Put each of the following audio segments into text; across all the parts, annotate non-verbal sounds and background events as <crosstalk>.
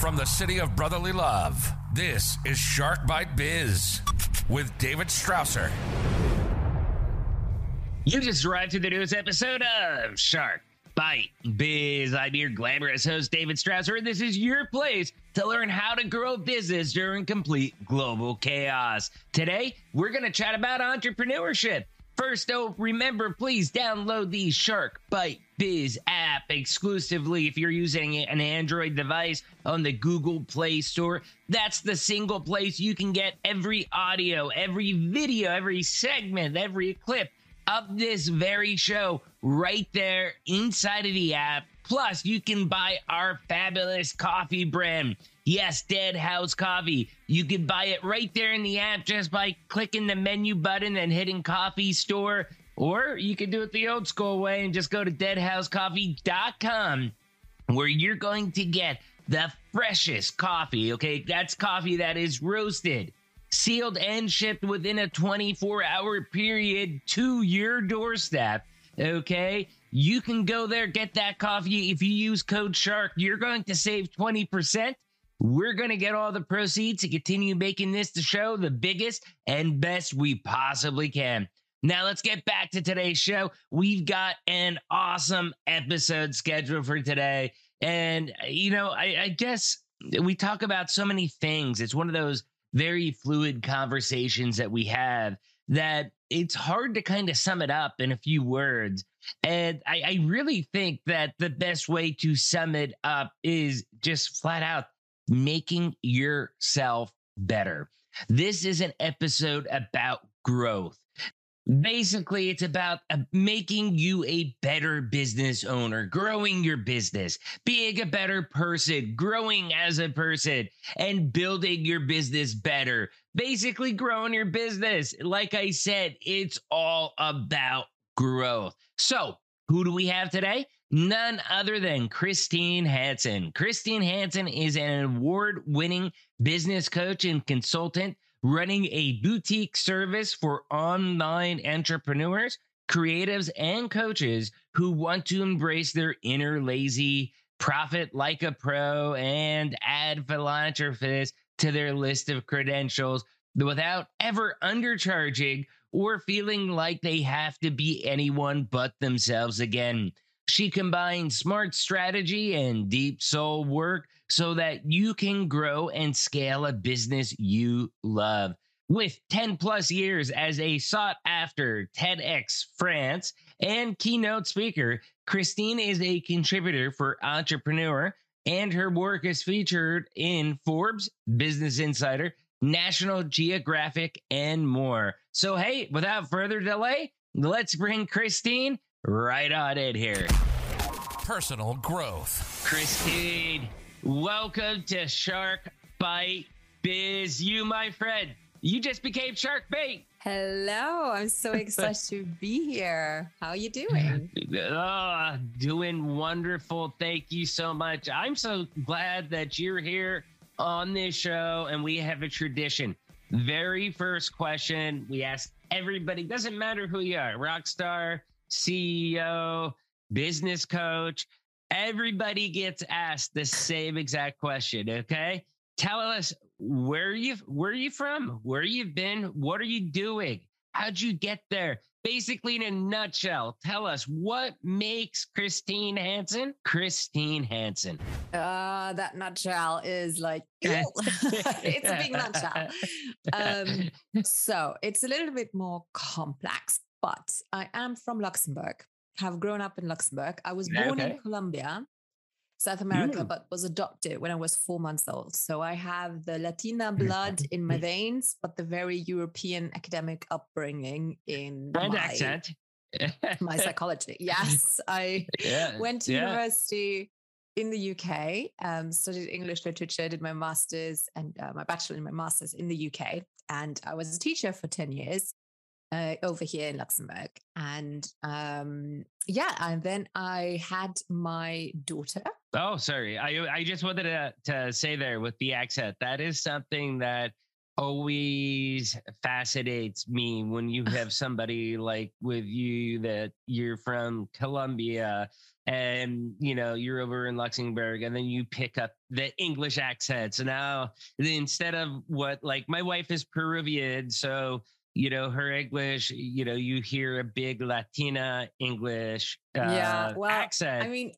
From the city of brotherly love, this is Shark Bite Biz with David Strausser. You just arrived to the newest episode of Shark Bite Biz. I'm your glamorous host, David Strausser, and this is your place to learn how to grow business during complete global chaos. Today, we're going to chat about entrepreneurship. First, though, remember, please download the Shark Bite Biz app exclusively if you're using an Android device on the Google Play Store. That's the single place you can get every audio, every video, every segment, every clip of this very show right there inside of the app. Plus, you can buy our fabulous coffee brand. Yes, Dead House Coffee. You can buy it right there in the app just by clicking the menu button and hitting coffee store. Or you can do it the old school way and just go to deadhousecoffee.com where you're going to get the freshest coffee. Okay, that's coffee that is roasted, sealed, and shipped within a 24 hour period to your doorstep. Okay, you can go there, get that coffee. If you use code SHARK, you're going to save 20%. We're going to get all the proceeds to continue making this the show the biggest and best we possibly can. Now, let's get back to today's show. We've got an awesome episode scheduled for today. And, you know, I, I guess we talk about so many things. It's one of those very fluid conversations that we have that it's hard to kind of sum it up in a few words. And I, I really think that the best way to sum it up is just flat out making yourself better. This is an episode about growth. Basically, it's about uh, making you a better business owner, growing your business, being a better person, growing as a person, and building your business better. Basically, growing your business. Like I said, it's all about growth. So, who do we have today? None other than Christine Hansen. Christine Hansen is an award winning business coach and consultant running a boutique service for online entrepreneurs, creatives, and coaches who want to embrace their inner lazy, profit like a pro, and add philanthropist to their list of credentials without ever undercharging or feeling like they have to be anyone but themselves again. She combines smart strategy and deep soul work so that you can grow and scale a business you love. With 10 plus years as a sought after TEDx France and keynote speaker, Christine is a contributor for Entrepreneur, and her work is featured in Forbes, Business Insider, National Geographic, and more. So, hey, without further delay, let's bring Christine right on in here. Personal growth. Christine, welcome to Shark Bite Biz. You, my friend, you just became Shark Bait. Hello, I'm so <laughs> excited to be here. How are you doing? Oh, <laughs> doing wonderful. Thank you so much. I'm so glad that you're here on this show and we have a tradition. Very first question we ask everybody, doesn't matter who you are, rock star, CEO, business coach, everybody gets asked the same exact question. Okay. Tell us where you where are you from? Where you've been? What are you doing? How'd you get there? Basically, in a nutshell, tell us what makes Christine Hansen Christine Hansen. Uh, that nutshell is like <laughs> <laughs> it's a big nutshell. Um, <laughs> so it's a little bit more complex, but I am from Luxembourg have grown up in Luxembourg. I was born okay. in Colombia, South America, mm. but was adopted when I was four months old. So I have the Latina blood in my veins, but the very European academic upbringing in and my, accent. my <laughs> psychology. Yes, I yeah. went to yeah. university in the UK, um, studied English literature, did my master's and uh, my bachelor and my master's in the UK. And I was a teacher for 10 years uh, over here in Luxembourg. And um, yeah, and then I had my daughter. Oh, sorry. I I just wanted to to say there with the accent. That is something that always fascinates me when you have somebody like with you that you're from Colombia and you know you're over in Luxembourg, and then you pick up the English accent. So now instead of what like my wife is Peruvian, so you know her english you know you hear a big latina english uh, yeah well accent i mean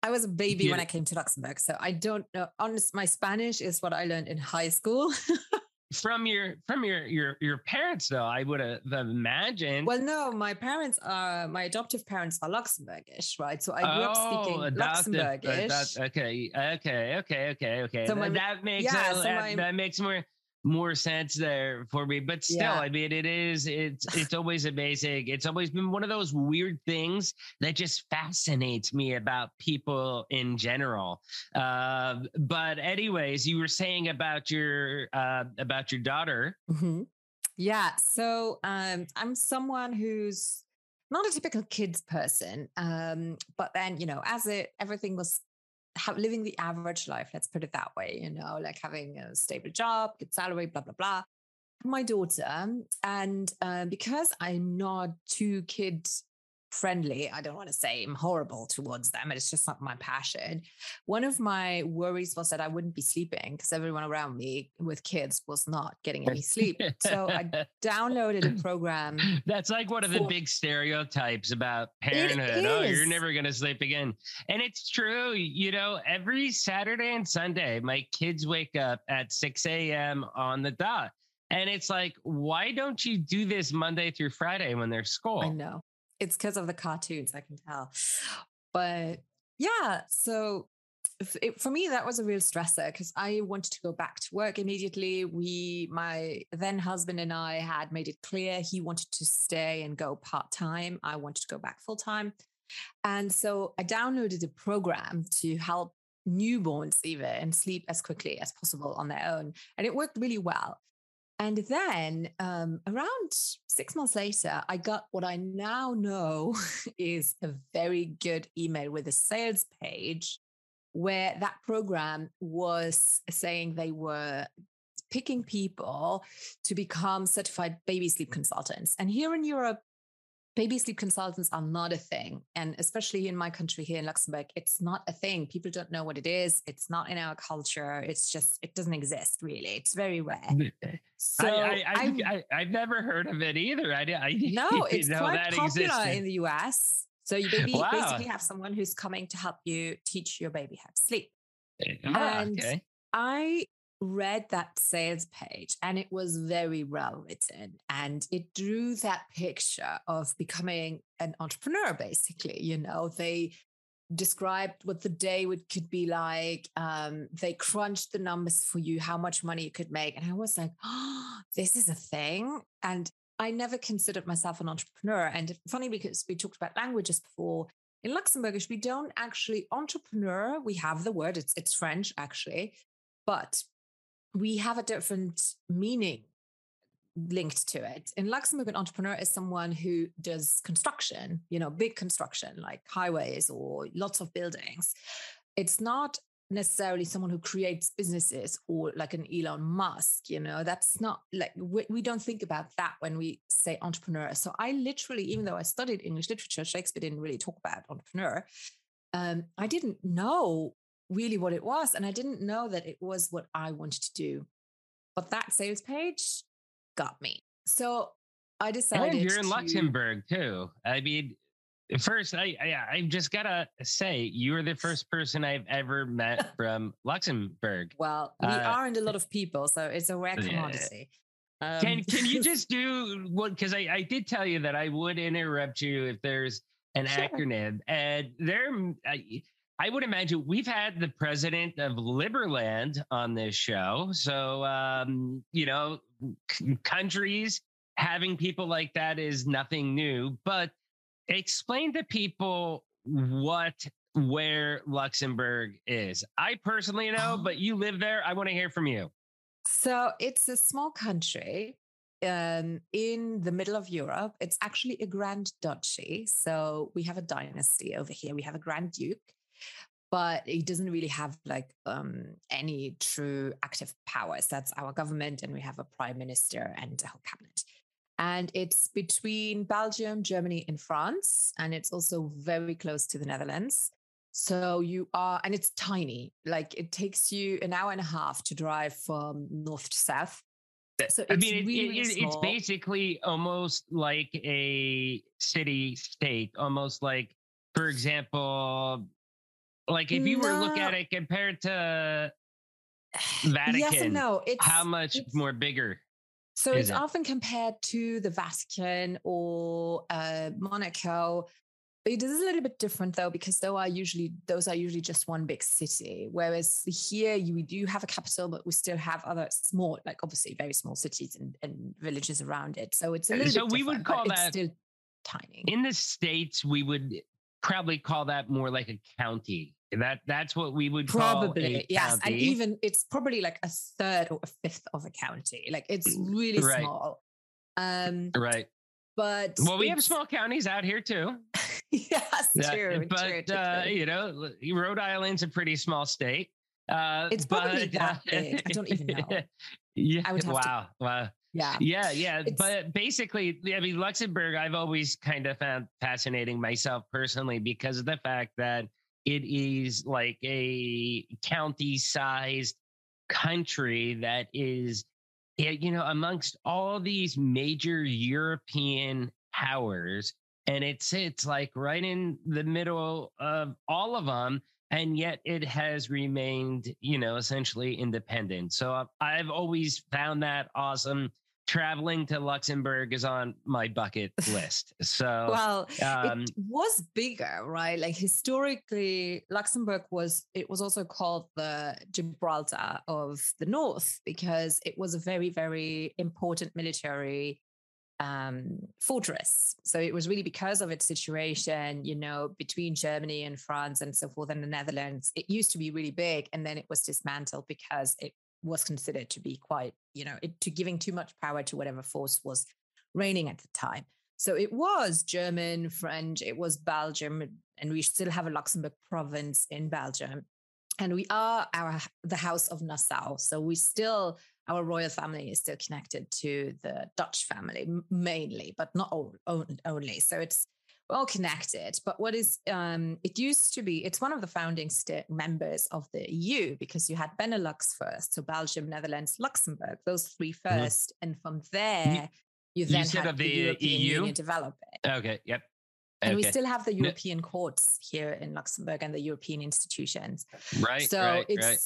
I was a baby yeah. when I came to Luxembourg, so I don't know. Honest, my Spanish is what I learned in high school. <laughs> from your from your your your parents though i would have imagined well no my parents are my adoptive parents are luxembourgish right so i grew oh, up speaking adoptive, luxembourgish adoptive, okay okay okay okay okay so my, that makes yeah, a, so my, that makes more more sense there for me but still yeah. i mean it is it's it's always amazing it's always been one of those weird things that just fascinates me about people in general uh, but anyways you were saying about your uh, about your daughter mm-hmm. yeah so um, i'm someone who's not a typical kids person um, but then you know as it everything was living the average life, let's put it that way, you know, like having a stable job, good salary, blah, blah, blah. My daughter, and uh, because I'm not too kid friendly, I don't want to say I'm horrible towards them, it's just not my passion. One of my worries was that I wouldn't be sleeping because everyone around me with kids was not getting any sleep. so I <laughs> downloaded a program. That's like one of the big stereotypes about parenthood. Oh, you're never going to sleep again. And it's true. You know, every Saturday and Sunday, my kids wake up at 6 a.m. on the dot. And it's like, why don't you do this Monday through Friday when there's school? I know it's because of the cartoons, I can tell. But yeah, so it, for me that was a real stressor because I wanted to go back to work immediately. We, my then husband and I, had made it clear he wanted to stay and go part time. I wanted to go back full time, and so I downloaded a program to help newborns even and sleep as quickly as possible on their own, and it worked really well. And then um, around six months later, I got what I now know <laughs> is a very good email with a sales page where that program was saying they were picking people to become certified baby sleep consultants. And here in Europe, baby sleep consultants are not a thing. And especially in my country here in Luxembourg, it's not a thing. People don't know what it is. It's not in our culture. It's just, it doesn't exist really. It's very rare. So I, I, I, have never heard of it either. I, I No, <laughs> it's quite popular existed. in the US. So you baby, wow. basically have someone who's coming to help you teach your baby how to sleep. Ah, and okay. I read that sales page and it was very well written and it drew that picture of becoming an entrepreneur basically you know they described what the day would could be like um, they crunched the numbers for you how much money you could make and i was like oh this is a thing and i never considered myself an entrepreneur and funny because we talked about languages before in Luxembourgish, we don't actually entrepreneur. We have the word; it's it's French actually, but we have a different meaning linked to it. In Luxembourg, an entrepreneur is someone who does construction, you know, big construction like highways or lots of buildings. It's not necessarily someone who creates businesses or like an Elon Musk, you know, that's not like we, we don't think about that when we say entrepreneur. So I literally, even though I studied English literature, Shakespeare didn't really talk about entrepreneur. Um, I didn't know really what it was. And I didn't know that it was what I wanted to do. But that sales page got me. So I decided. And you're in to... Luxembourg too. I mean, first, I, I I just gotta say you are the <laughs> first person I've ever met from Luxembourg. Well, we uh, aren't a lot of people, so it's a rare commodity. Um, can can you <laughs> just do what? Because I I did tell you that I would interrupt you if there's an sure. acronym, and there. I, I would imagine we've had the president of Liberland on this show. So, um, you know, c- countries having people like that is nothing new. But explain to people what, where Luxembourg is. I personally know, oh. but you live there. I want to hear from you. So, it's a small country um, in the middle of Europe. It's actually a grand duchy. So, we have a dynasty over here. We have a grand duke but it doesn't really have like um, any true active powers. That's our government, and we have a prime minister and a whole cabinet. and it's between Belgium, Germany, and France, and it's also very close to the Netherlands. So you are, and it's tiny. Like it takes you an hour and a half to drive from north to south. So I mean, it, really it, it's basically almost like a city state, almost like, for example, like if you no. were to look at it compared to Vatican, yes and no. It's, how much it's, more bigger? So it's it? often compared to the Vatican or uh, Monaco. But it is a little bit different though, because those are usually those are usually just one big city. Whereas here you, we do have a capital, but we still have other small, like obviously very small cities and, and villages around it. So it's a little so we would call that still tiny. In the states, we would probably call that more like a county. That that's what we would probably yes, and even it's probably like a third or a fifth of a county. Like it's <clears throat> really right. small. Um, right. But well, we have small counties out here too. <laughs> yes, yeah, true. But true, true, uh, you know, Rhode Island's a pretty small state. Uh, it's probably but, that big. I don't even know. <laughs> Yeah. wow. To, wow. Yeah. Yeah. Yeah. It's, but basically, I mean, Luxembourg, I've always kind of found fascinating myself personally because of the fact that it is like a county sized country that is, eh, you know, amongst all these major European powers. And it sits like right in the middle of all of them. And yet it has remained, you know, essentially independent. So I've always found that awesome traveling to Luxembourg is on my bucket <laughs> list. So, well, um, it was bigger, right? Like historically, Luxembourg was, it was also called the Gibraltar of the North because it was a very, very important military um, fortress. So it was really because of its situation, you know, between Germany and France and so forth and the Netherlands. It used to be really big and then it was dismantled because it was considered to be quite, you know, it, to giving too much power to whatever force was reigning at the time. So it was German, French, it was Belgium, and we still have a Luxembourg province in Belgium. And we are our the House of Nassau. So we still our royal family is still connected to the Dutch family mainly, but not all, only. So it's all connected. But what is um, it used to be? It's one of the founding st- members of the EU because you had Benelux first, so Belgium, Netherlands, Luxembourg, those three first, mm-hmm. mm-hmm. and from there you, you then had the, the European EU? Union develop it. Okay. Yep. And we still have the European no. courts here in Luxembourg and the European institutions. Right. So right, it's right.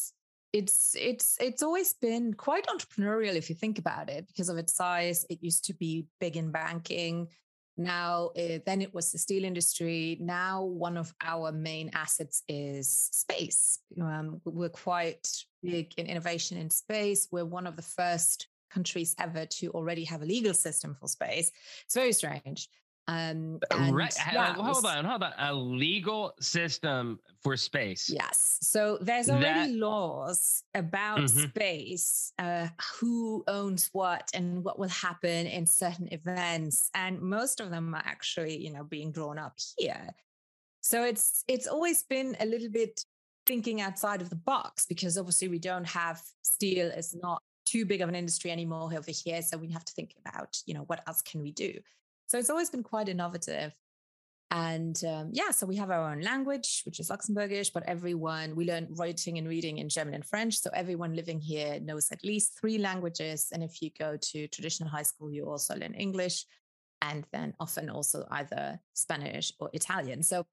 it's it's it's always been quite entrepreneurial if you think about it because of its size. It used to be big in banking. Now, uh, then it was the steel industry. Now, one of our main assets is space. Um, we're quite big in innovation in space. We're one of the first countries ever to already have a legal system for space. It's very strange. Um, uh, and, right. Yeah, hold on, hold on. A legal system for space. Yes. So there's already that... laws about mm-hmm. space, uh, who owns what and what will happen in certain events. And most of them are actually, you know, being drawn up here. So it's it's always been a little bit thinking outside of the box because obviously we don't have steel is not too big of an industry anymore over here. So we have to think about, you know, what else can we do? So it's always been quite innovative. And um, yeah, so we have our own language, which is Luxembourgish, but everyone, we learn writing and reading in German and French. So everyone living here knows at least three languages. And if you go to traditional high school, you also learn English and then often also either Spanish or Italian. So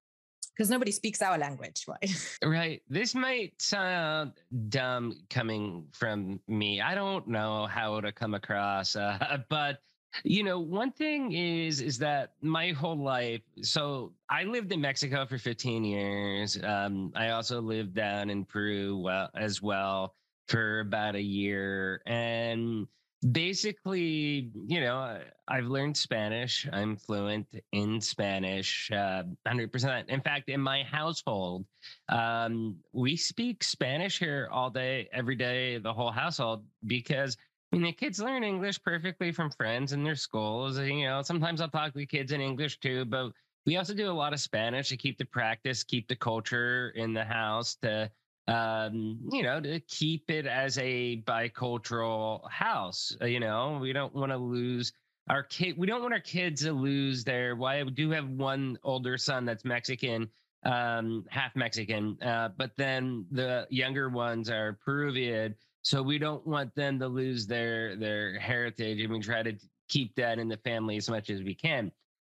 because nobody speaks our language, <laughs> right? Right. This might sound dumb coming from me. I don't know how to come across, uh, <laughs> but you know, one thing is is that my whole life. So I lived in Mexico for 15 years. Um, I also lived down in Peru well, as well for about a year, and basically, you know, I've learned Spanish. I'm fluent in Spanish, uh, 100%. In fact, in my household, um, we speak Spanish here all day, every day, the whole household, because I mean, the kids learn English perfectly from friends in their schools. You know, sometimes I'll talk to kids in English too, but we also do a lot of Spanish to keep the practice, keep the culture in the house, to um, you know, to keep it as a bicultural house. Uh, you know, we don't want to lose our kid we don't want our kids to lose their why we do have one older son that's mexican um half mexican uh but then the younger ones are peruvian so we don't want them to lose their their heritage and we try to keep that in the family as much as we can.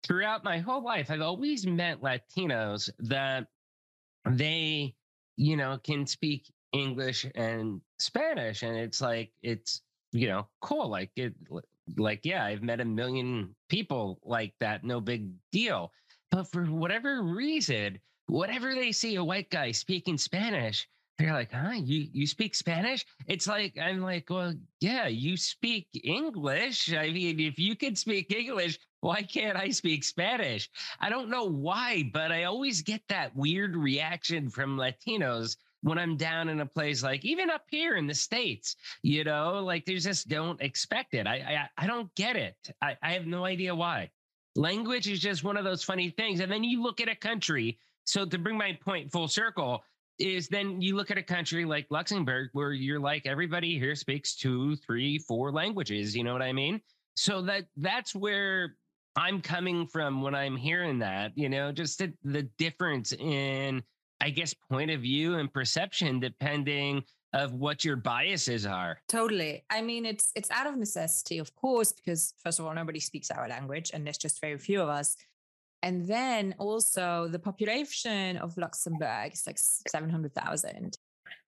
Throughout my whole life i've always met latinos that they you know can speak english and spanish and it's like it's you know cool like it like yeah i've met a million people like that no big deal. But for whatever reason whatever they see a white guy speaking spanish they're like huh you you speak spanish it's like i'm like well yeah you speak english i mean if you can speak english why can't i speak spanish i don't know why but i always get that weird reaction from latinos when I'm down in a place like even up here in the States, you know, like they just don't expect it. I I, I don't get it. I, I have no idea why. Language is just one of those funny things. And then you look at a country. So to bring my point full circle, is then you look at a country like Luxembourg where you're like everybody here speaks two, three, four languages. You know what I mean? So that that's where I'm coming from when I'm hearing that, you know, just the, the difference in I guess, point of view and perception depending of what your biases are. Totally. I mean, it's it's out of necessity, of course, because first of all, nobody speaks our language, and there's just very few of us. And then also the population of Luxembourg is like seven hundred thousand,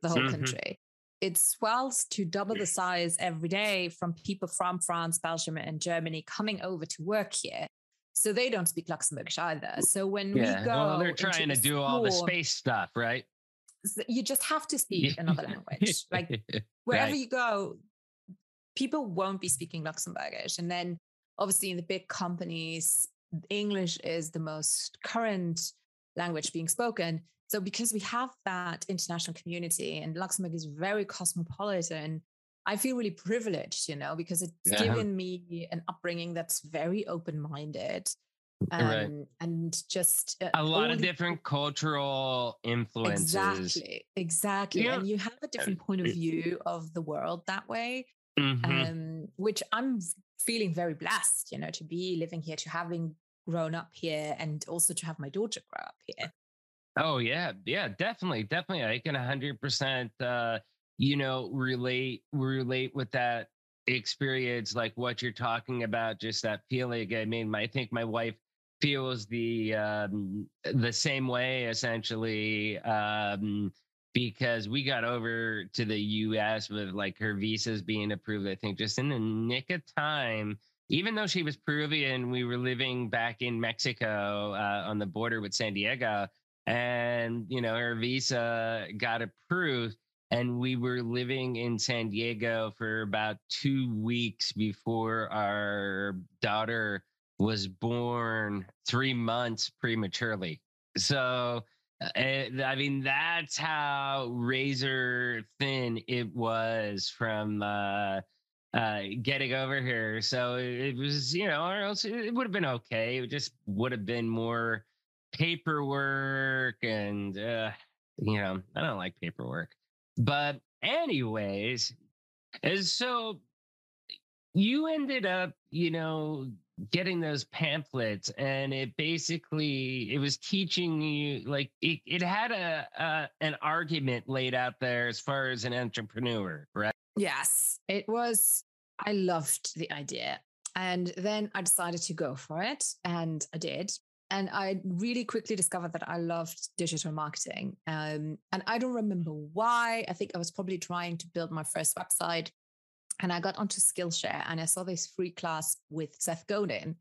the whole mm-hmm. country. It swells to double the size every day from people from France, Belgium, and Germany coming over to work here. So they don't speak Luxembourgish either. So when yeah. we go, well, they're trying to do all the space stuff, right? You just have to speak another language. Like <laughs> wherever right. you go, people won't be speaking Luxembourgish. And then obviously in the big companies, English is the most current language being spoken. So because we have that international community and Luxembourg is very cosmopolitan, I feel really privileged, you know, because it's yeah. given me an upbringing that's very open minded. Um, right. and just uh, a lot of the, different <laughs> cultural influences. Exactly, exactly. Yeah. And you have a different point of view of the world that way, mm-hmm. um, which I'm feeling very blessed, you know, to be living here, to having grown up here, and also to have my daughter grow up here. Oh yeah, yeah, definitely, definitely. I can hundred percent uh, you know relate relate with that experience like what you're talking about just that feeling i mean i think my wife feels the um the same way essentially um because we got over to the US with like her visas being approved I think just in the nick of time even though she was Peruvian we were living back in Mexico uh, on the border with San Diego and you know her visa got approved and we were living in San Diego for about two weeks before our daughter was born three months prematurely. So, uh, I mean, that's how razor thin it was from uh, uh, getting over here. So it was, you know, or else it would have been okay. It just would have been more paperwork and, uh, you know, I don't like paperwork. But anyways, and so you ended up, you know, getting those pamphlets and it basically it was teaching you like it, it had a, a an argument laid out there as far as an entrepreneur right yes it was i loved the idea and then i decided to go for it and i did and I really quickly discovered that I loved digital marketing. Um, and I don't remember why. I think I was probably trying to build my first website. And I got onto Skillshare and I saw this free class with Seth Godin.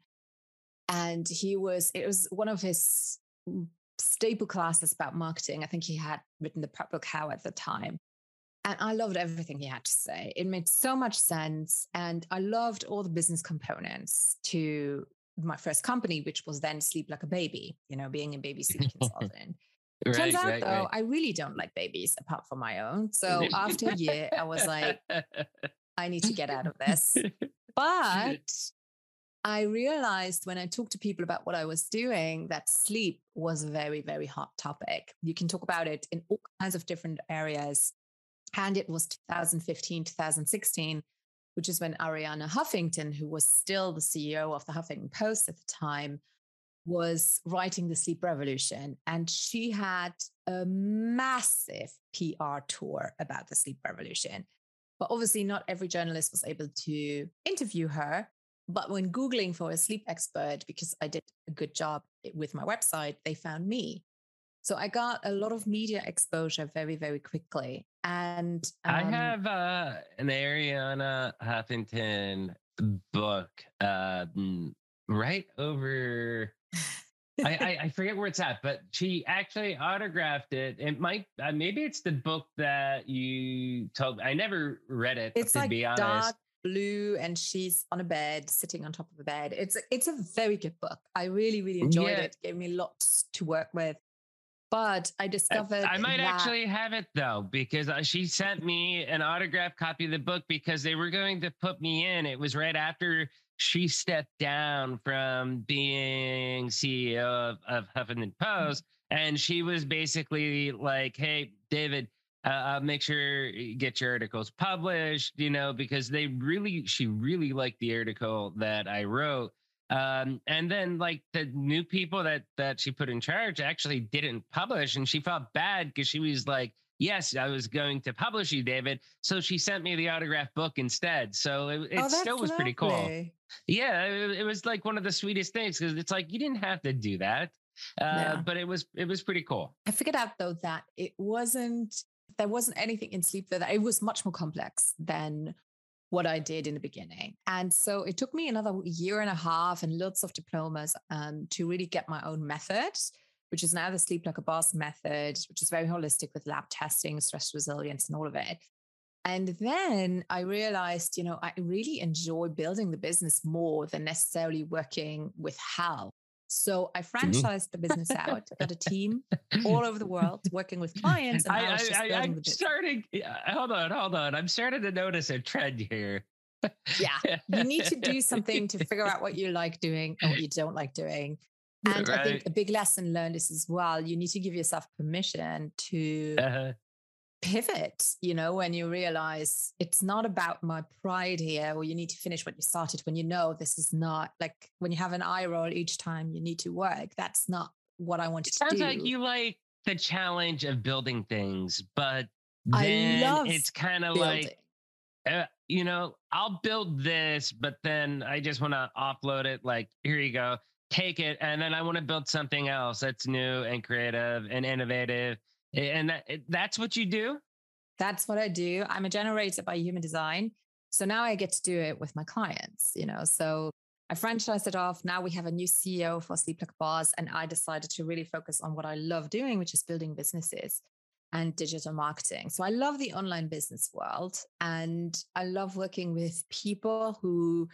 And he was, it was one of his staple classes about marketing. I think he had written the Purple Cow at the time. And I loved everything he had to say. It made so much sense. And I loved all the business components to my first company, which was then Sleep Like a Baby, you know, being a baby sleep <laughs> consultant. right, Turns out, right, though, right. I really don't like babies apart from my own. So after a year, I was like, I need to get out of this. But I realized when I talked to people about what I was doing that sleep was a very, very hot topic. You can talk about it in all kinds of different areas. And it was 2015, 2016 which is when Arianna Huffington, who was still the CEO of the Huffington Post at the time, was writing The Sleep Revolution. And she had a massive PR tour about the sleep revolution. But obviously, not every journalist was able to interview her. But when Googling for a sleep expert, because I did a good job with my website, they found me. So I got a lot of media exposure very, very quickly. And um, I have uh, an Arianna Huffington book uh, right over. <laughs> I, I, I, forget where it's at, but she actually autographed it. It might, uh, maybe it's the book that you told. I never read it. It's to like be honest. dark blue, and she's on a bed, sitting on top of a bed. It's it's a very good book. I really, really enjoyed yeah. it. Gave me lots to work with. But I discovered. I, I might that... actually have it though, because uh, she sent me an autographed copy of the book because they were going to put me in. It was right after she stepped down from being CEO of, of Huffington Post. And she was basically like, hey, David, uh, uh, make sure you get your articles published, you know, because they really, she really liked the article that I wrote. Um, and then like the new people that that she put in charge actually didn't publish, and she felt bad because she was like, "Yes, I was going to publish you, David." So she sent me the autograph book instead. So it, it oh, still was lovely. pretty cool. Yeah, it, it, was like one of the sweetest things because it's like you didn't have to do that, uh, yeah. but it was it was pretty cool. I figured out though that it wasn't there wasn't anything in sleep that it was much more complex than what I did in the beginning. And so it took me another year and a half and lots of diplomas um, to really get my own method, which is now the Sleep Like a Boss method, which is very holistic with lab testing, stress resilience, and all of it. And then I realized, you know, I really enjoy building the business more than necessarily working with Hal. So I mm-hmm. franchised mm-hmm. the business out, got a team all over the <laughs> world working with clients. And I, I, I, am starting. Hold on, hold on. I'm starting to notice a trend here. yeah, <laughs> you need to do something to figure out what you <laughs> like doing and what you don't like doing. And right. I think a big lesson learned is as well. You need to give yourself permission to uh-huh pivot, you know, when you realize it's not about my pride here, or you need to finish what you started when you know this is not like when you have an eye roll each time you need to work. That's not what I want to Sounds do. Sounds like you like the challenge of building things, but then it's kind of like, uh, you know, I'll build this, but then I just want to offload it. Like, here you go, take it. And then I want to build something else that's new and creative and innovative and that, that's what you do? That's what I do. I'm a generator by human design. So now I get to do it with my clients, you know. So I franchised it off. Now we have a new CEO for Sleep Like Boss, and I decided to really focus on what I love doing, which is building businesses and digital marketing. So I love the online business world and I love working with people who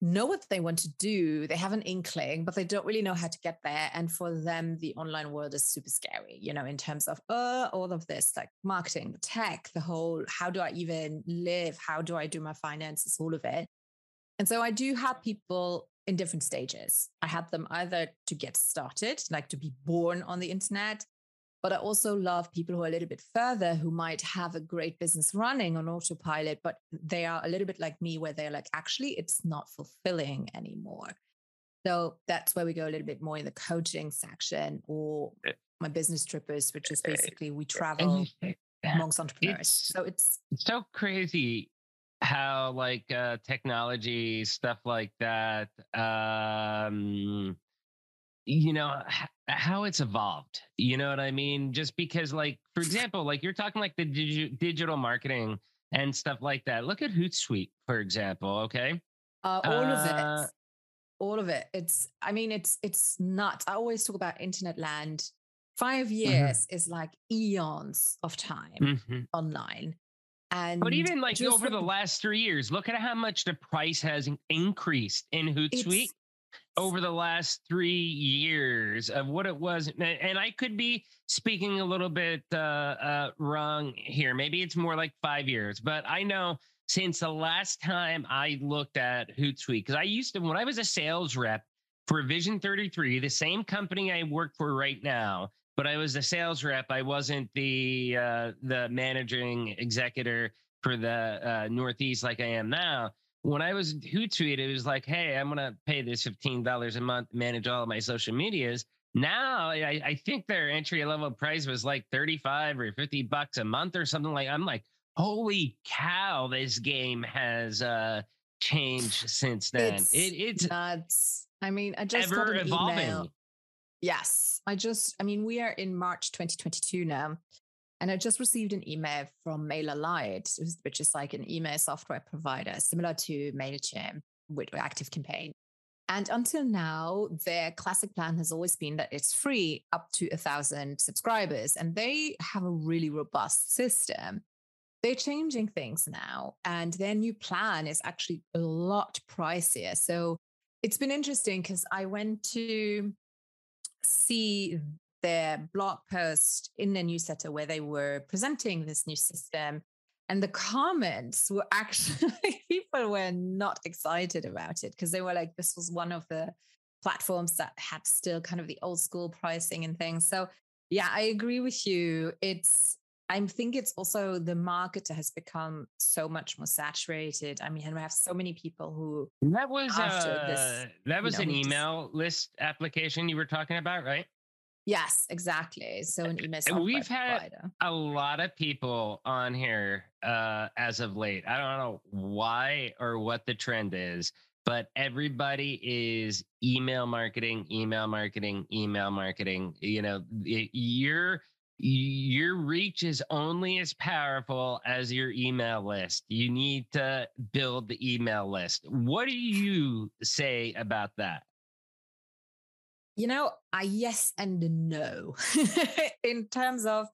know what they want to do. They have an inkling, but they don't really know how to get there. And for them, the online world is super scary, you know, in terms of uh, all of this, like marketing, the tech, the whole how do I even live? How do I do my finances? All of it. And so I do have people in different stages. I had them either to get started, like to be born on the internet, but I also love people who are a little bit further who might have a great business running on autopilot, but they are a little bit like me, where they're like, actually, it's not fulfilling anymore. So that's where we go a little bit more in the coaching section or my business trippers, which is basically we travel amongst entrepreneurs. It's, so it's, it's so crazy how like uh technology stuff like that um you know how it's evolved you know what i mean? Just because like for example like you're talking like the digi- digital marketing and stuff like that. Look at hootsuite for example okay? Uh, all uh, of it. Uh, all of it. It's i mean it's it's nuts. I always talk about internet land. Five mm-hmm. years mm-hmm. is like eons of time mm-hmm. online. And but even like over the last three years look at how much the price has increased in hootsuite over the last three years of what it was. And I could be speaking a little bit uh, uh, wrong here. Maybe it's more like five years, but I know since the last time I looked at Hootsuite, because I used to, when I was a sales rep for Vision 33, the same company I work for right now, but I was a sales rep. I wasn't the uh, the managing executive for the uh, Northeast like I am now. When I was Hootsuite, it was like, hey, I'm gonna pay this fifteen dollars a month, manage all of my social medias. Now I, I think their entry level price was like 35 or 50 bucks a month or something like I'm like, holy cow, this game has uh changed since then. It's it, it's nuts. I mean, I just ever evolving. email. Yes, I just, I mean, we are in March 2022 now. And I just received an email from MailerLite, which- which is like an email software provider similar to MailChimp with ActiveCampaign. And until now, their classic plan has always been that it's free up to a thousand subscribers, and they have a really robust system. They're changing things now, and their new plan is actually a lot pricier. So it's been interesting because I went to see their blog post in their newsletter where they were presenting this new system. And the comments were <laughs> actually, people were not excited about it because they were like, this was one of the platforms that had still kind of the old school pricing and things. So, yeah, I agree with you. It's, I think it's also the market has become so much more saturated. I mean, and we have so many people who That was after uh, this, that was know, an email list application you were talking about, right? Yes, exactly. So an email we've had- provider. A lot of people on here uh, as of late. I don't know why or what the trend is, but everybody is email marketing, email marketing, email marketing. You know, your your reach is only as powerful as your email list. You need to build the email list. What do you say about that? You know, I yes and no. <laughs> In terms of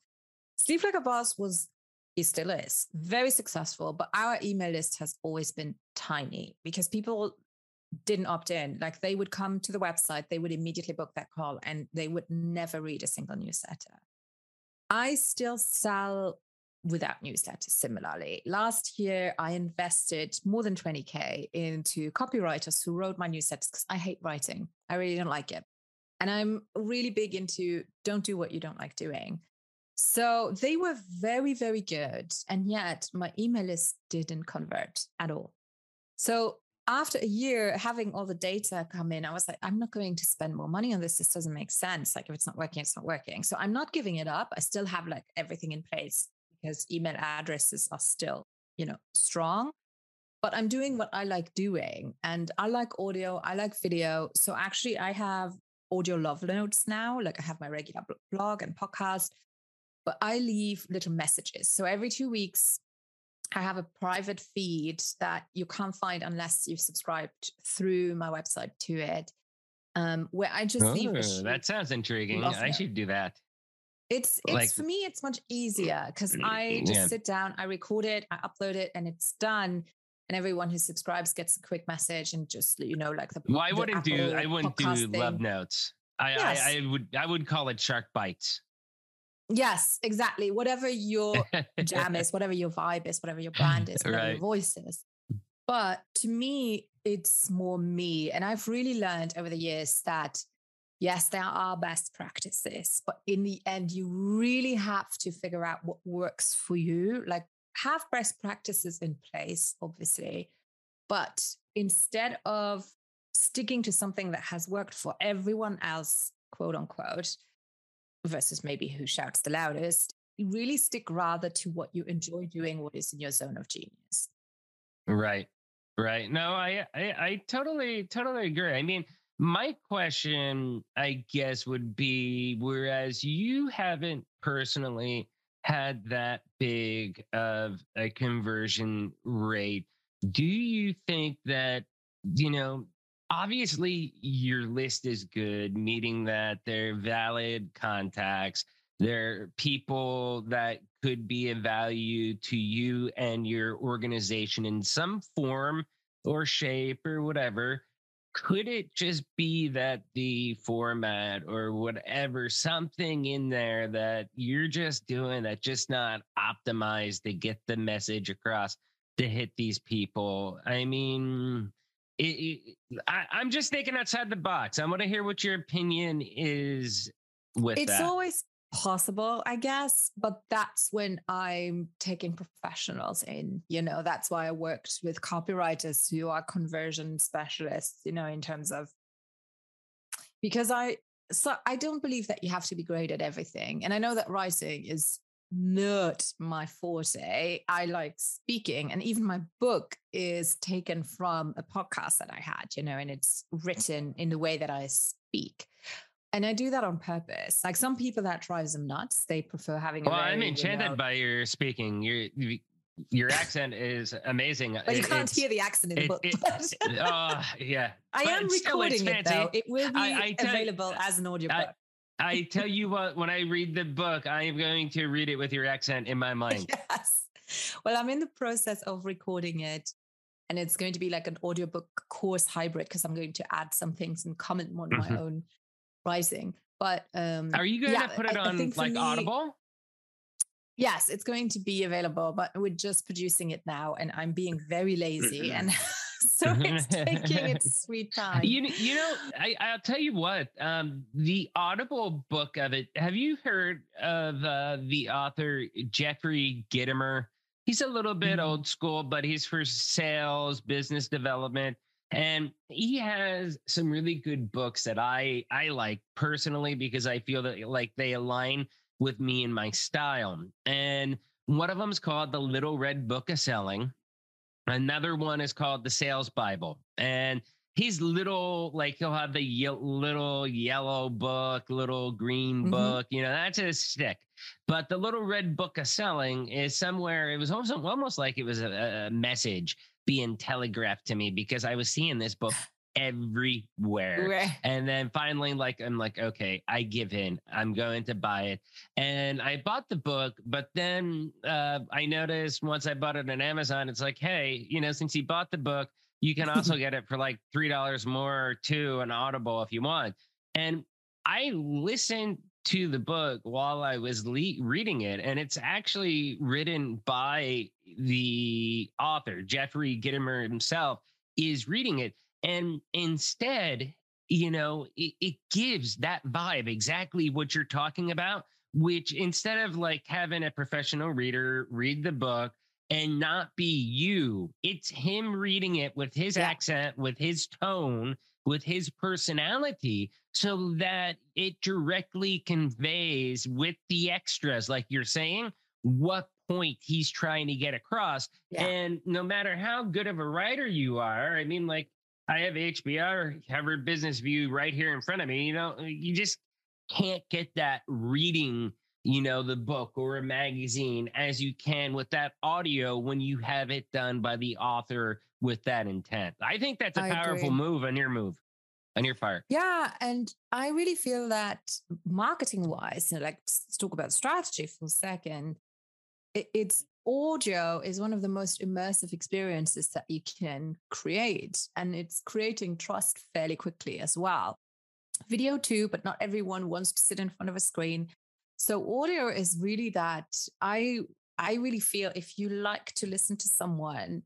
Sleep Like a Boss was it still is very successful, but our email list has always been tiny because people didn't opt in. Like they would come to the website, they would immediately book that call, and they would never read a single newsletter. I still sell without newsletters similarly. Last year, I invested more than 20K into copywriters who wrote my newsletters because I hate writing. I really don't like it. And I'm really big into don't do what you don't like doing. So they were very, very good. And yet my email list didn't convert at all. So after a year having all the data come in, I was like, I'm not going to spend more money on this. This doesn't make sense. Like if it's not working, it's not working. So I'm not giving it up. I still have like everything in place because email addresses are still, you know, strong. But I'm doing what I like doing. And I like audio, I like video. So actually I have audio love notes now. Like I have my regular blog and podcast, but I leave little messages. So every two weeks, I have a private feed that you can't find unless you've subscribed through my website to it, um, where I just leave. Oh, sheet. that sounds intriguing. I note. should do that. It's it's Like- for me, it's much easier because I just yeah. sit down, I record it, I upload it, and it's done. And everyone who subscribes gets a quick message and just you know like the. Well, I the wouldn't do. I wouldn't do podcast love notes. I, Yes. I, I would. I would call it shark bites. Yes, exactly. Whatever your jam is, <laughs> whatever your vibe is, whatever your brand is, whatever Right. your voice is. But to me, it's more me. And I've really learned over the years that yes, there are best practices, but in the end, you really have to figure out what works for you. Like have best practices in place, obviously. But instead of sticking to something that has worked for everyone else, quote unquote, versus maybe who shouts the loudest, really stick rather to what you enjoy doing, what is in your zone of genius. Right. Right. No, I, I I totally totally agree. I mean, my question, I guess, would be whereas you haven't personally had that big of a conversion rate, do you think that, you know, obviously your list is good, meaning that they're valid contacts, they're people that could be of value to you and your organization in some form or shape or whatever. Could it just be that the format or whatever, something in there that you're just doing that just not optimized to get the message across to hit these people? I mean, it, it, I, I'm just thinking outside the box. I want to hear what your opinion is with it's that. always possible, I guess. But that's when I'm taking professionals in. You know, that's why I worked with copywriters who are conversion specialists, you know, in terms of because I so I don't believe that you have to be great at everything. And I know that writing is not my forte. I like speaking, and even my book is taken from a podcast that I had, you know, and it's written in the way that I speak. And I do that on purpose. Like some people that drives them nuts. They prefer having. Well, I'm enchanted know, by your speaking. Your your accent is amazing. But you can't hear the accent in the it, book. It, oh, <laughs> yeah. I but am recording it though. It will be I, I available you, as an audio book. I tell you what, when I read the book, I am going to read it with your accent in my mind. <laughs> Yes. Well, I'm in the process of recording it. And it's going to be like an audiobook course hybrid because I'm going to add some things and comment on mm-hmm. my own writing. But um are you going yeah, to put it I, on I like me, Audible? Yes, it's going to be available, but we're just producing it now, and I'm being very lazy, and <laughs> <laughs> so it's taking its <laughs> sweet time. You, you know, I, I'll tell you what. Um, the Audible book of it. Have you heard of uh, the author Jeffrey Gitomer? He's a little bit mm-hmm. old school, but he's for sales, business development, and he has some really good books that I I like personally because I feel that like they align with me and my style. And one of them is called The Little Red Book of Selling. Another one is called The Sales Bible. And he's little, like he'll have the ye- little yellow book, little green mm-hmm. book, you know, that's his stick. But the little red book of selling is somewhere, it was almost, almost like it was a, a message being telegraphed to me because I was seeing this book everywhere. Right. And then finally, like, I'm like, okay, I give in. I'm going to buy it. And I bought the book, but then uh, I noticed once I bought it on Amazon, it's like, hey, you know, since you bought the book, you can also <laughs> get it for like $3 more to an Audible if you want. And I listened to the book while I was le- reading it, and it's actually written by the author, Jeffrey Gitomer himself, is reading it. And instead, you know, it, it gives that vibe exactly what you're talking about, which instead of like having a professional reader read the book and not be you, it's him reading it with his yeah. accent, with his tone, with his personality, so that it directly conveys with the extras, like you're saying, what point he's trying to get across. Yeah. And no matter how good of a writer you are, I mean, like I have HBR, Harvard Business Review right here in front of me. You know, you just can't get that reading, you know, the book or a magazine as you can with that audio when you have it done by the author with that intent. I think that's a I powerful agree. move on your move, on your part. Yeah. And I really feel that marketing wise, you know, like let's talk about strategy for a second. It, it's audio is one of the most immersive experiences that you can create and it's creating trust fairly quickly as well video too but not everyone wants to sit in front of a screen so audio is really that i i really feel if you like to listen to someone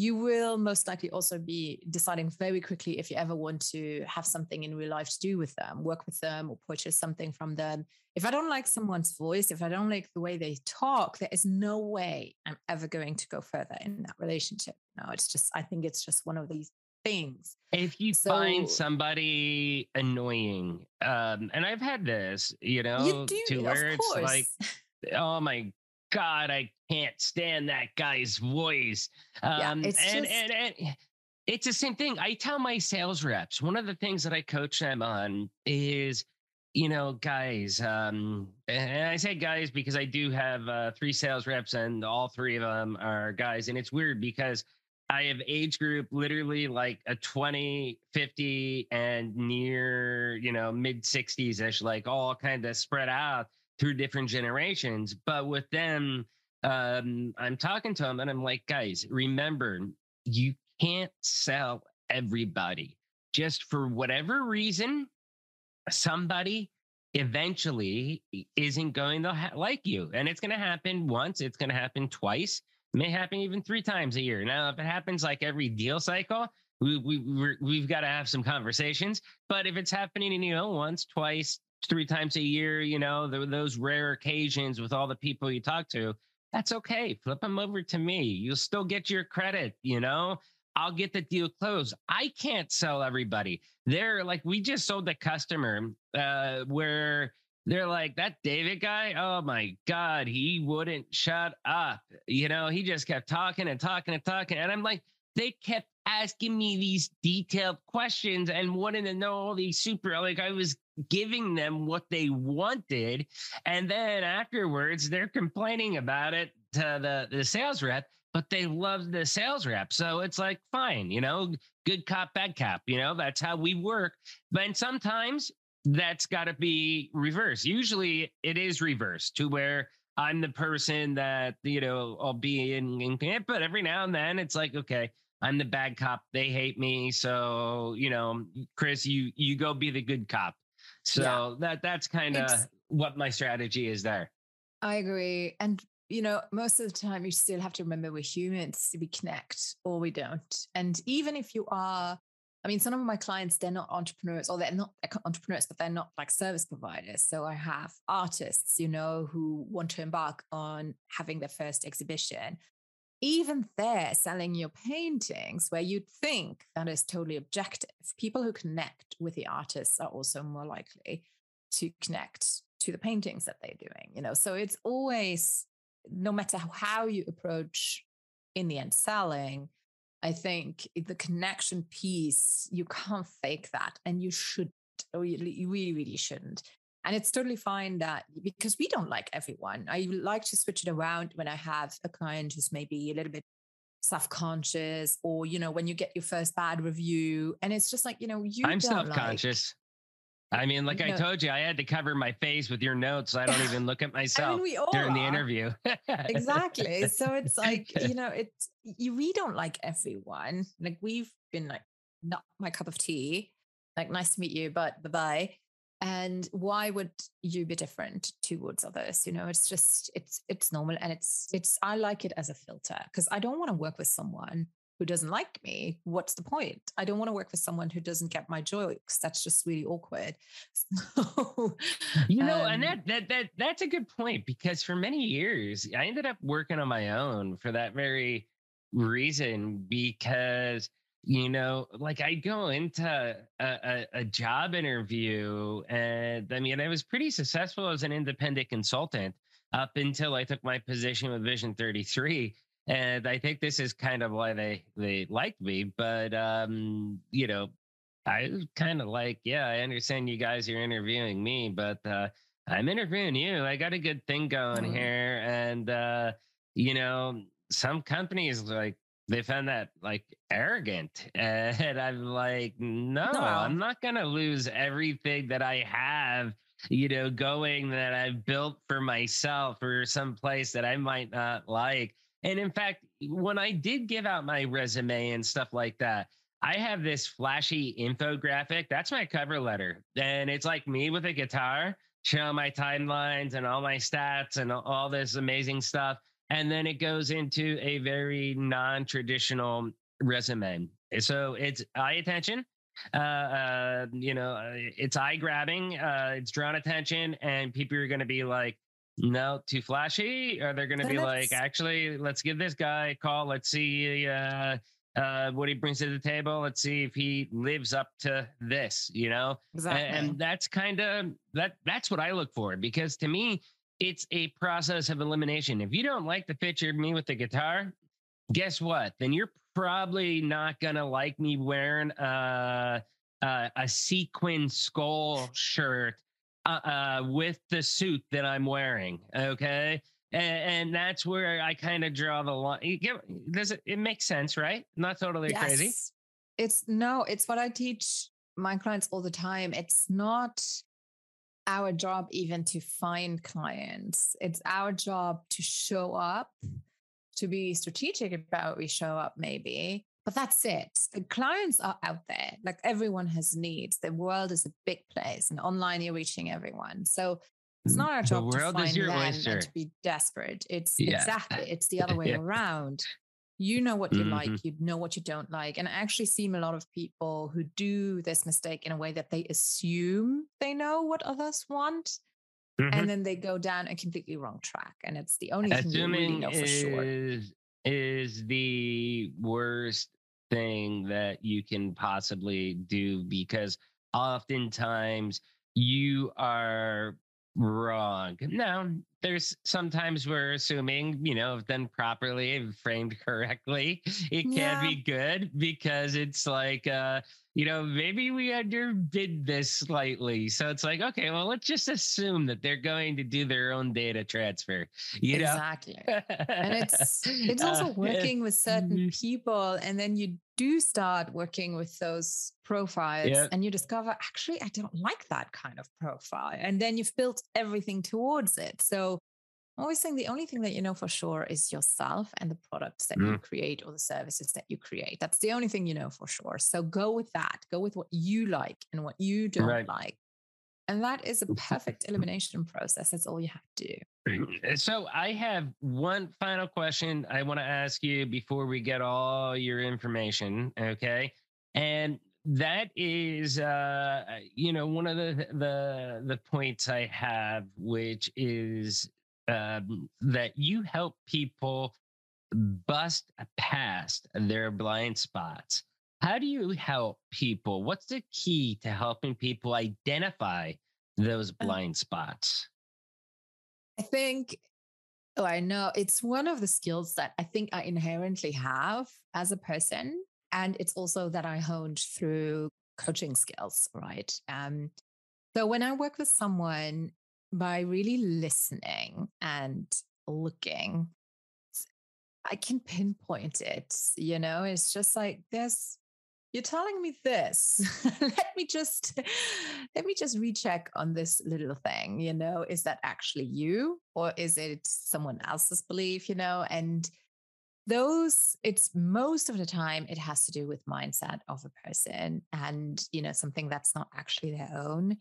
you will most likely also be deciding very quickly if you ever want to have something in real life to do with them, work with them, or purchase something from them. If I don't like someone's voice, if I don't like the way they talk, there is no way I'm ever going to go further in that relationship. No, it's just, I think it's just one of these things. If you so, find somebody annoying, um, and I've had this, you know, you do, to where it's like, <laughs> oh my God, I can't stand that guy's voice. Um, yeah, it's and, just... and, and, and it's the same thing. I tell my sales reps, one of the things that I coach them on is, you know, guys, um, and I say guys because I do have uh, three sales reps and all three of them are guys. And it's weird because I have age group literally like a 20, 50, and near, you know, mid 60s ish, like all kind of spread out through different generations. But with them, um, I'm talking to them and I'm like, guys, remember, you can't sell everybody. Just for whatever reason, somebody eventually isn't going to ha- like you. And it's going to happen once, it's going to happen twice, may happen even three times a year. Now, if it happens like every deal cycle, we, we, we've got to have some conversations. But if it's happening, you know, once, twice, three times a year, you know, those rare occasions with all the people you talk to, that's okay. Flip them over to me. You'll still get your credit, you know? I'll get the deal closed. I can't sell everybody. They're like, we just sold the customer uh, where they're like, that David guy, oh my God, he wouldn't shut up. You know, he just kept talking and talking and talking. And I'm like, they kept asking me these detailed questions and wanting to know all these super, like I was giving them what they wanted. And then afterwards, they're complaining about it to the, the sales rep, but they love the sales rep. So it's like, fine, you know, good cop, bad cop, you know, that's how we work. But sometimes that's got to be reversed. Usually it is reversed to where I'm the person that, you know, I'll be in, in eh, but every now and then it's like, okay, I'm the bad cop. They hate me. So, you know, Chris, you you go be the good cop. So yeah. that that's kind of what my strategy is there. I agree. And you know, most of the time you still have to remember we're humans, we connect or we don't. And even if you are, I mean, some of my clients, they're not entrepreneurs or they're not entrepreneurs, but they're not like service providers. So I have artists, you know, who want to embark on having their first exhibition. Even there selling your paintings where you'd think that is totally objective. People who connect with the artists are also more likely to connect to the paintings that they're doing you know? So it's always no matter how you approach in the end selling i think the connection piece you can't fake that and you should or you really really shouldn't and it's totally fine that because we don't like everyone. I like to switch it around when I have a client who's maybe a little bit self-conscious or you know when you get your first bad review and it's just like you know you i'm self-conscious I mean, like I told you, I had to cover my face with your notes. So I don't even look at myself <laughs> I mean, during are. the interview. exactly. So it's like, <laughs> you know, it's you we don't like everyone. Like we've been like not my cup of tea. Like nice to meet you, but bye bye and why would you be different towards others you know it's just it's it's normal and it's it's i like it as a filter because i don't want to work with someone who doesn't like me what's the point? I don't want to work with someone who doesn't get my jokes that's just really awkward. <laughs> So, you know um, and that that that that's a good point because for many years i ended up working on my own for that very reason because you know like i go into a, a, a, job interview and i mean i was pretty successful as an independent consultant up until i took my position with Vision33 and i think this is kind of why they they liked me but um you know i was kind of like yeah i understand you guys are interviewing me but uh i'm interviewing you. I got a good thing going mm-hmm. here and uh you know some companies like they found that like arrogant <laughs> and i'm like no, no, i'm not gonna lose everything that i have you know going that i've built for myself or some place that i might not like and in fact when i did give out my resume and stuff like that i have this flashy infographic that's my cover letter and it's like me with a guitar showing my timelines and all my stats and all this amazing stuff and then it goes into a very non-traditional resume. So it's eye attention. Uh, uh, you know, uh, it's eye grabbing. Uh, it's drawn attention, and people are going to be like, "No, too flashy," or they're going to be like, "Actually, let's give this guy a call. Let's see uh, uh, what he brings to the table. Let's see if he lives up to this." You know, exactly. and, and that's kind of that. That's what I look for because to me, it's a process of elimination. If you don't like the picture of me with the guitar, guess what? Then you're probably not gonna like me wearing a a, a sequin skull shirt uh, uh, with the suit that I'm wearing. Okay. And, and that's where I kind of draw the line. Does it? It makes sense, right? Not totally yes. crazy. It's no. It's what I teach my clients all the time. It's not our job even to find clients. It's our job to show up, to be strategic about we show up, maybe. But that's it. The clients are out there. Like everyone has needs. The world is a big place, and online you're reaching everyone. So it's not our job to find them and to be desperate. It's yeah. exactly it's the <laughs> other way yeah. around. You know what you mm-hmm. like, you know what you don't like. And I actually see a lot of people who do this mistake in a way that they assume they know what others want. Mm-hmm. And then they go down a completely wrong track. And it's the only Assuming thing you really know for is, sure. Is the worst thing that you can possibly do because oftentimes you are wrong. No, there's sometimes we're assuming, you know, if done properly, framed <laughs> correctly, it can yeah. be good because it's like, uh, you know, maybe we underbid this slightly. So it's like, okay, well, let's just assume that they're going to do their own data transfer. You know? Exactly. and it's <laughs> it's also uh, working with certain mm-hmm. people, and then you do start working with those profiles yep. and you discover actually I don't like that kind of profile. And then you've built everything towards it. So I'm always saying the only thing that you know for sure is yourself and the products that mm. you create or the services that you create. That's the only thing you know for sure. So go with that. Go with what you like and what you don't right. like. And that is a perfect elimination process. That's all you have to do. <clears throat> So I have one final question I want to ask you before we get all your information. Okay. And that is uh you know one of the the the points i have which is um, that you help people bust past their blind spots. How do you help people? What's the key to helping people identify those uh blind spots? I think, oh, I know it's one of the skills that I think I inherently have as a person. And it's also that I honed through coaching skills, right? Um, so when I work with someone, by really listening and looking, I can pinpoint it. You know, it's just like there's you're telling me this. <laughs> let me just let me just recheck on this little thing. You know, is that actually you or is it someone else's belief? You know, and those it's most of the time it has to do with mindset of a person and you know something that's not actually their own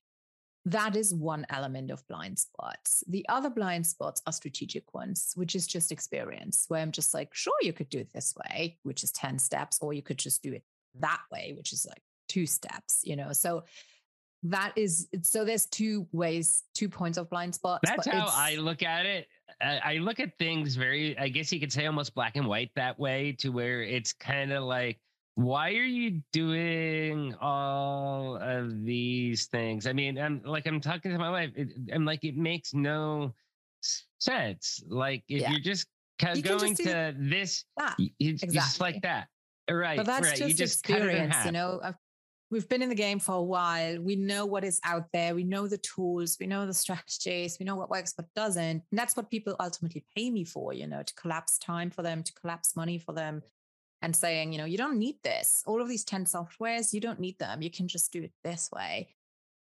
that is one element of blind spots. The other blind spots are strategic ones, which is just experience, where I'm just like, sure, you could do it this way, which is 10 steps, or you could just do it that way, which is like two steps, you know? So that is, so there's two ways, two points of blind spots. That's how I look at it. I look at things very, I guess you could say almost black and white that way to where it's kind of like, why are you doing all of these things? I mean, I'm like I'm talking to my wife. It, I'm like it makes no sense. Like if yeah. you're just you going just to this, that. it's exactly. just like that, right? But that's right. just, you just experience. You know, I've, we've been in the game for a while. We know what is out there. We know the tools. We know the strategies. We know what works, what doesn't. And that's what people ultimately pay me for. You know, to collapse time for them, to collapse money for them and saying, you know, you don't need this. All of these 10 softwares, you don't need them. You can just do it this way.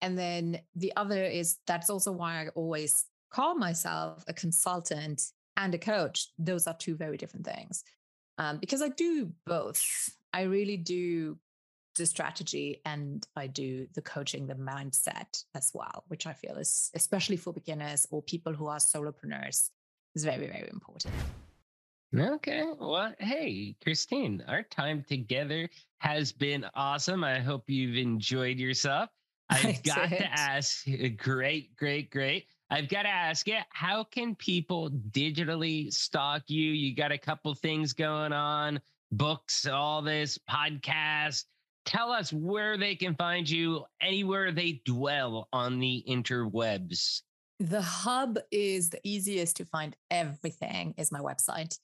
And then the other is that's also why I always call myself a consultant and a coach. Those are two very different things. Um, because I do both. I really do the strategy and I do the coaching, the mindset as well, which I feel is, especially for beginners or people who are solopreneurs, is very, very important. Okay. Well, hey, Christine, our time together has been awesome. I hope you've enjoyed yourself. <laughs> I've got to ask, uh, great, great, great. I've got to ask you, how can people digitally stalk you? You got a couple things going on, books, all this, podcast. Tell us where they can find you, anywhere they dwell on the interwebs. The hub is the easiest to find everything is my website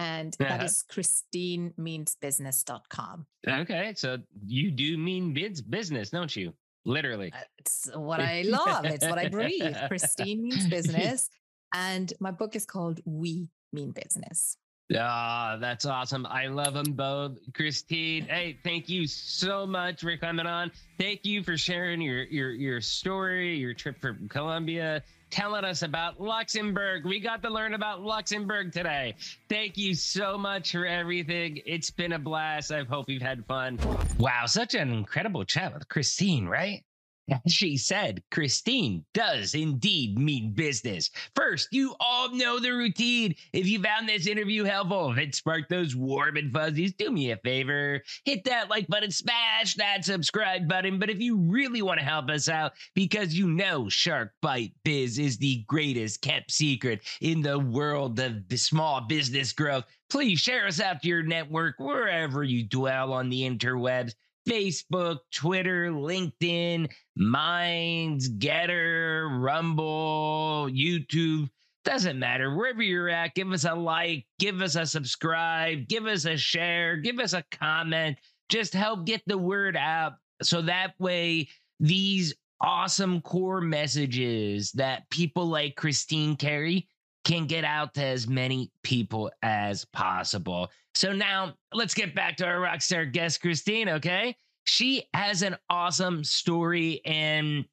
and uh-huh. that is christinemeansbusiness.com. Okay, so you do mean biz- business, don't you? Literally. Uh, it's what <laughs> I love. it's what I breathe. Christine means <laughs> business. And my book is called We Mean Business. Ah, oh, that's awesome. I love them both. Christine, hey, thank you so much for coming on. Thank you for sharing your your your story, your trip from Colombia telling us about Luxembourg. We got to learn about Luxembourg today. Thank you so much for everything. It's been a blast. I hope you've had fun. Wow, such an incredible chat with Christine, right? <laughs> She said, Christine does indeed mean business. First, you all know the routine. If you found this interview helpful, if it sparked those warm and fuzzies, do me a favor. Hit that like button, smash that subscribe button. But if you really want to help us out, because you know Shark Bite Biz is the greatest kept secret in the world of small business growth, please share us out to your network wherever you dwell on the interwebs. Facebook, Twitter, LinkedIn, Minds, Gettr, Rumble, YouTube. Doesn't matter. Wherever you're at, give us a like, give us a subscribe, give us a share, give us a comment. Just help get the word out so that way these awesome core messages that people like Christine carry can get out to as many people as possible. So now let's get back to our rockstar guest, Christine, okay? She has an awesome story and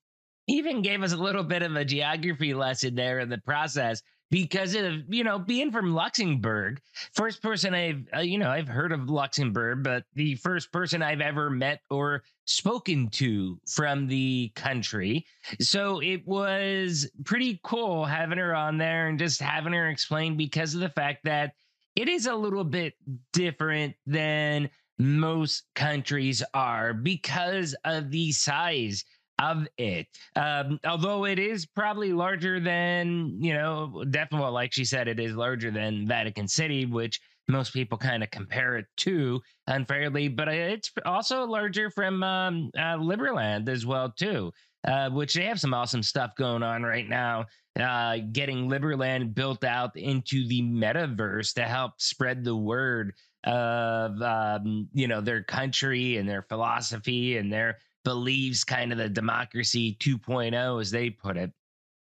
even gave us a little bit of a geography lesson there in the process because of you know being from Luxembourg. First person I've uh, you know I've heard of Luxembourg, but the first person I've ever met or spoken to from the country. So it was pretty cool having her on there and just having her explain because of the fact that it is a little bit different than most countries are because of the size of it. Um, although it is probably larger than, you know, definitely, like she said, it is larger than Vatican City, which most people kind of compare it to unfairly, but it's also larger from um, uh, Liberland as well, too. Uh, which they have some awesome stuff going on right now, uh, getting Liberland built out into the metaverse to help spread the word of um, you know their country and their philosophy and their beliefs, kind of the democracy 2.0 as they put it.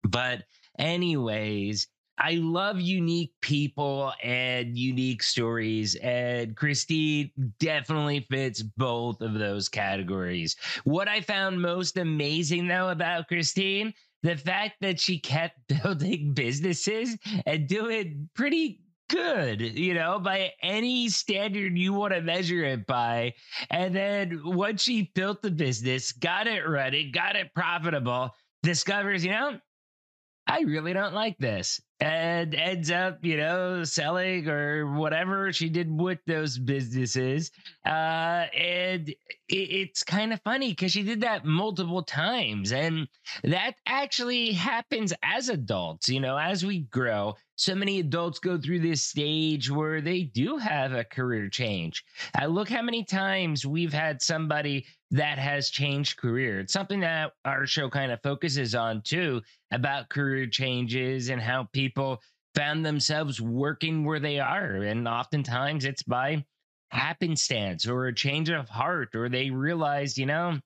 But anyways, I love unique people and unique stories, and Christine definitely fits both of those categories. What I found most amazing, though, about Christine, the fact that she kept <laughs> building businesses and doing pretty good, you know, by any standard you want to measure it by. And then once she built the business, got it running, got it profitable, discovers, you know, I really don't like this. And ends up, you know, selling or whatever she did with those businesses. Uh, and it, it's kind of funny because she did that multiple times. And that actually happens as adults, you know, as we grow. So many adults go through this stage where they do have a career change. I look how many times we've had somebody that has changed career. It's something that our show kind of focuses on too about career changes and how people found themselves working where they are. And oftentimes it's by happenstance or a change of heart, or they realized, you know,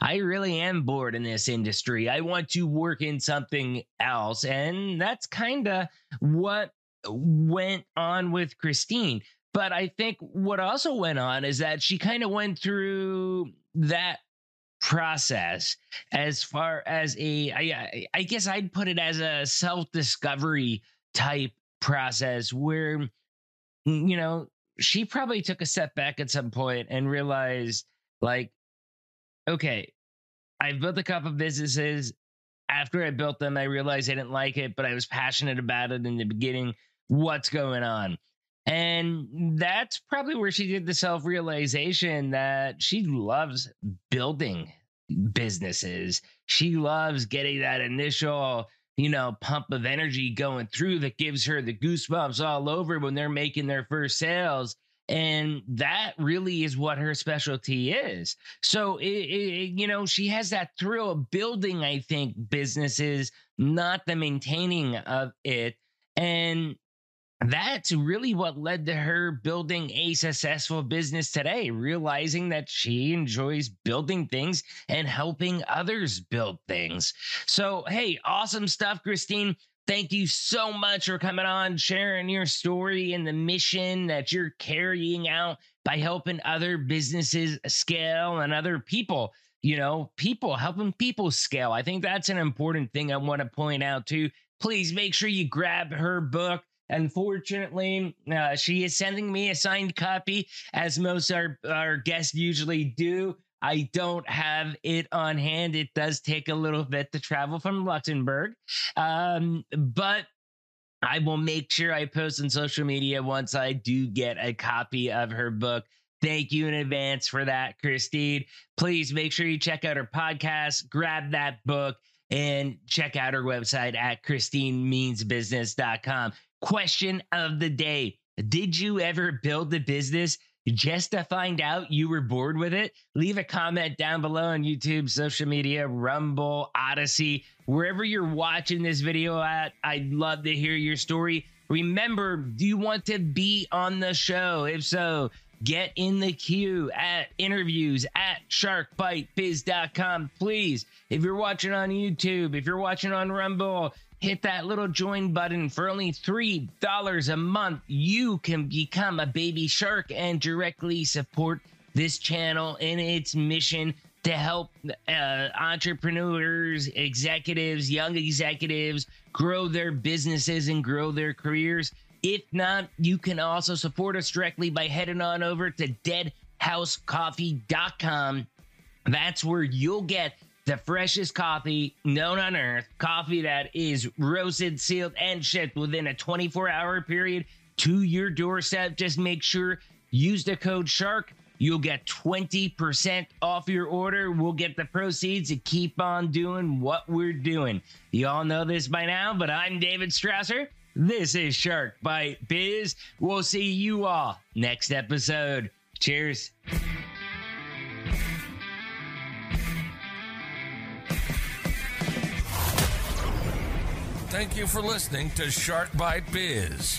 I really am bored in this industry. I want to work in something else. And that's kind of what went on with Christine. But I think what also went on is that she kind of went through that process as far as a I, I guess I'd put it as a self-discovery type process where mm, you know she probably took a step back at some point and realized like okay I've built a couple businesses. After I built them I realized I didn't like it but I was passionate about it in the beginning. What's going on and that's probably where she did the self realization that she loves building businesses. She loves getting that initial, you know, pump of energy going through that gives her the goosebumps all over when they're making their first sales. And that really is what her specialty is. So, it, it, you know, she has that thrill of building, I think, businesses, not the maintaining of it. And that's really what led to her building a successful business today, realizing that she enjoys building things and helping others build things. So, hey, awesome stuff, Christine. Thank you so much for coming on, sharing your story and the mission that you're carrying out by helping other businesses scale and other people, you know, people helping people scale. I think that's an important thing I want to point out too. Please make sure you grab her book. Unfortunately, uh, she is sending me a signed copy, as most our, our guests usually do. I don't have it on hand. It does take a little bit to travel from Luxembourg. Um, but I will make sure I post on social media once I do get a copy of her book. Thank you in advance for that, Christine. Please make sure you check out her podcast, grab that book, and check out her website at christinemeansbusiness.com. Question of the day Did you ever build a business just to find out you were bored with it? Leave a comment down below on YouTube, social media, Rumble, Odysee, wherever you're watching this video at. I'd love to hear your story. Remember, do you want to be on the show? If so, get in the queue at interviews at sharkbitebiz.com. Please, if you're watching on YouTube, if you're watching on Rumble, hit that little join button for only $3 a month. You can become a baby shark and directly support this channel in its mission to help uh, entrepreneurs, executives, young executives grow their businesses and grow their careers. If not, you can also support us directly by heading on over to deadhousecoffee.com. That's where you'll get the freshest coffee known on earth, coffee that is roasted, sealed, and shipped within a 24 hour period to your doorstep. Just make sure use the code SHARK. You'll get 20% off your order. We'll get the proceeds to keep on doing what we're doing. You all know this by now, but I'm David Strausser. This is Shark Bite Biz. We'll see you all next episode. Cheers. Thank you for listening to Shark Bite Biz.